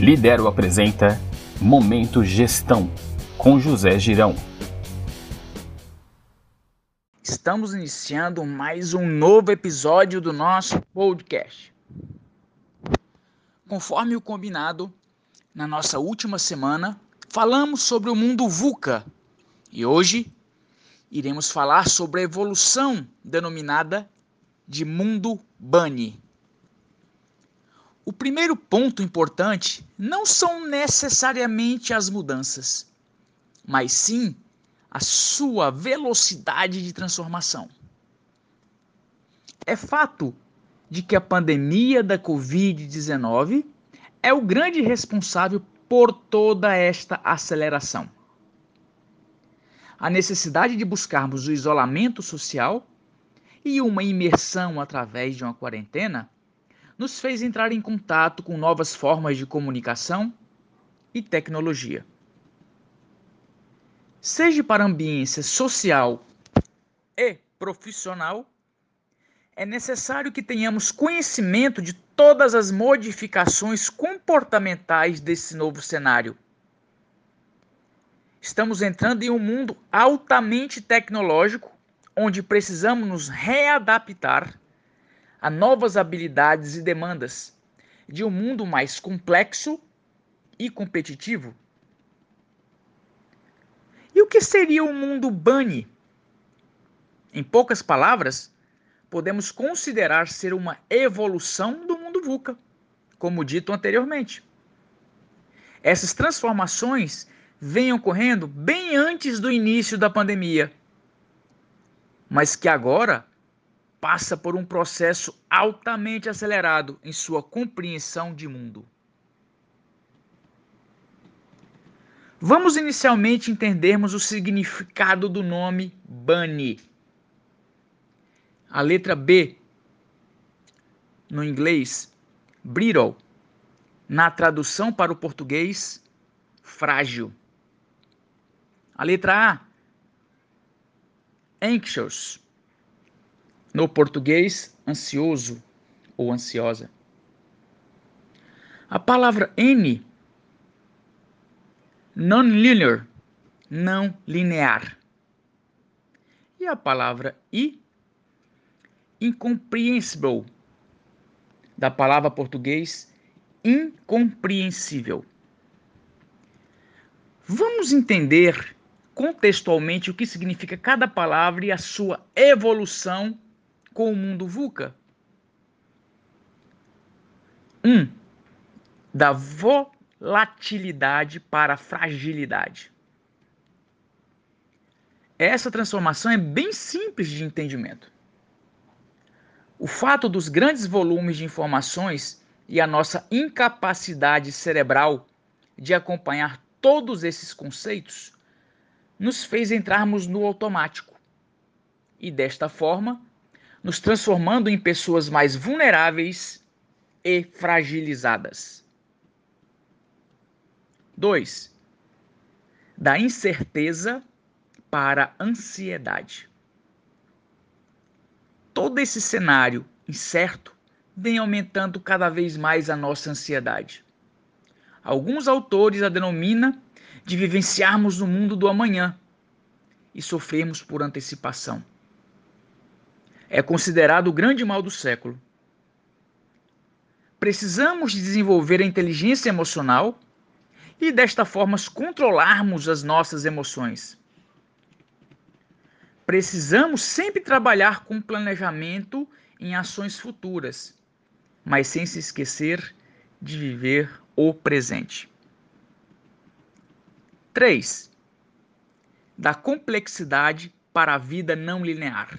Lidero apresenta Momento Gestão com José Girão. Estamos iniciando mais um novo episódio do nosso podcast. Conforme o combinado, na nossa última semana, falamos sobre o mundo VUCA e hoje iremos falar sobre a evolução denominada de mundo BUNNY. O primeiro ponto importante não são necessariamente as mudanças, mas sim a sua velocidade de transformação. É fato de que a pandemia da Covid-19 é o grande responsável por toda esta aceleração. A necessidade de buscarmos o isolamento social e uma imersão através de uma quarentena nos fez entrar em contato com novas formas de comunicação e tecnologia. Seja para ambiência social e profissional, é necessário que tenhamos conhecimento de todas as modificações comportamentais desse novo cenário. Estamos entrando em um mundo altamente tecnológico, onde precisamos nos readaptar a novas habilidades e demandas de um mundo mais complexo e competitivo. E o que seria o mundo Bunny? Em poucas palavras, podemos considerar ser uma evolução do mundo VUCA, como dito anteriormente. Essas transformações vêm ocorrendo bem antes do início da pandemia, mas que agora passa por um processo altamente acelerado em sua compreensão de mundo. Vamos inicialmente entendermos o significado do nome Bunny. A letra B, no inglês, brittle, na tradução para o português, frágil. A letra A, anxious, no português, ansioso ou ansiosa. A palavra N, non-linear, não linear. E a palavra I, incomprehensible, da palavra português incompreensível. Vamos entender contextualmente o que significa cada palavra e a sua evolução com o mundo VUCA? Um, da volatilidade para fragilidade. Essa transformação é bem simples de entendimento. O fato dos grandes volumes de informações e a nossa incapacidade cerebral de acompanhar todos esses conceitos nos fez entrarmos no automático e, desta forma, nos transformando em pessoas mais vulneráveis e fragilizadas. 2. Da incerteza para a ansiedade. Todo esse cenário incerto vem aumentando cada vez mais a nossa ansiedade. Alguns autores a denominam de vivenciarmos no mundo do amanhã e sofrermos por antecipação é considerado o grande mal do século. Precisamos desenvolver a inteligência emocional e, desta forma, controlarmos as nossas emoções. Precisamos sempre trabalhar com planejamento em ações futuras, mas sem se esquecer de viver o presente. 3. Da complexidade para a vida não linear.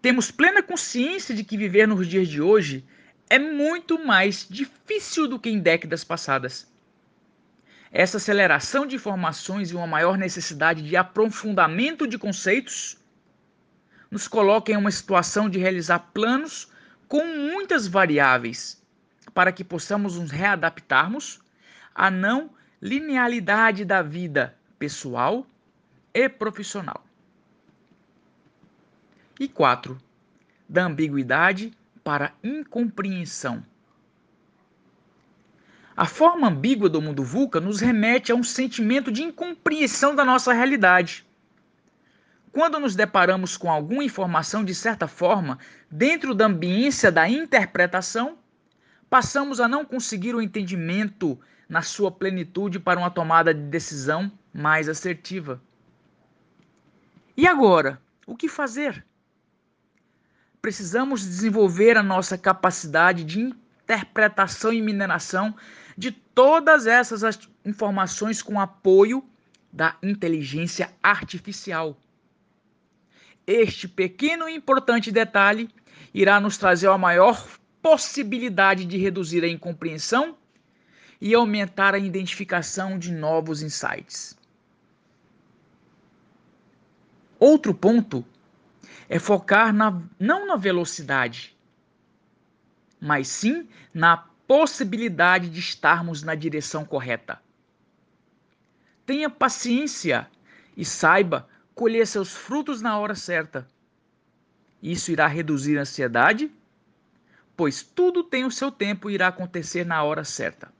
Temos plena consciência de que viver nos dias de hoje é muito mais difícil do que em décadas passadas. Essa aceleração de informações e uma maior necessidade de aprofundamento de conceitos nos coloca em uma situação de realizar planos com muitas variáveis para que possamos nos readaptarmos à não linearidade da vida pessoal e profissional. E quatro, da ambiguidade para incompreensão. A forma ambígua do mundo VUCA nos remete a um sentimento de incompreensão da nossa realidade. Quando nos deparamos com alguma informação de certa forma dentro da ambiência da interpretação, passamos a não conseguir o entendimento na sua plenitude para uma tomada de decisão mais assertiva. E agora, o que fazer? Precisamos desenvolver a nossa capacidade de interpretação e mineração de todas essas informações com apoio da inteligência artificial. Este pequeno e importante detalhe irá nos trazer a maior possibilidade de reduzir a incompreensão e aumentar a identificação de novos insights. Outro ponto é focar na, não na velocidade, mas sim na possibilidade de estarmos na direção correta. Tenha paciência e saiba colher seus frutos na hora certa. Isso irá reduzir a ansiedade, pois tudo tem o seu tempo e irá acontecer na hora certa.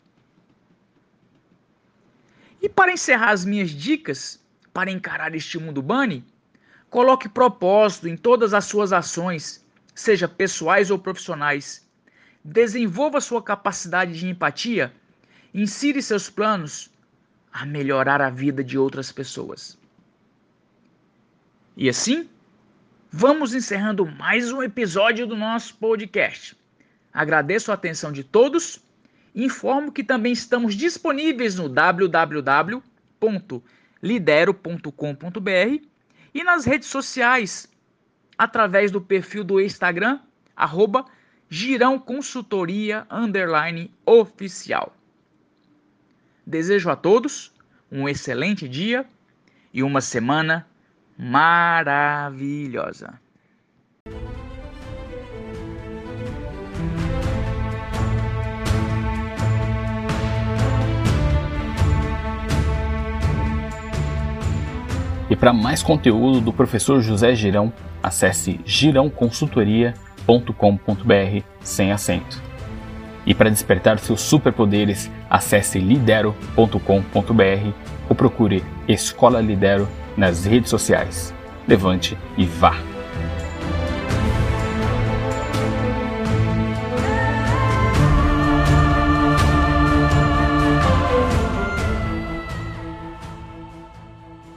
E para encerrar as minhas dicas para encarar este mundo Bunny, coloque propósito em todas as suas ações, seja pessoais ou profissionais desenvolva sua capacidade de empatia, insire seus planos a melhorar a vida de outras pessoas. E assim, vamos encerrando mais um episódio do nosso podcast. Agradeço a atenção de todos informo que também estamos disponíveis no www.lidero.com.br e nas redes sociais através do perfil do Instagram, arroba Oficial. Desejo a todos um excelente dia e uma semana maravilhosa. E para mais conteúdo do professor José Girão, acesse girãoconsultoria.com lidero.com.br sem acento. E para despertar seus superpoderes, acesse lidero.com.br ou procure Escola Lidero nas redes sociais. Levante e vá!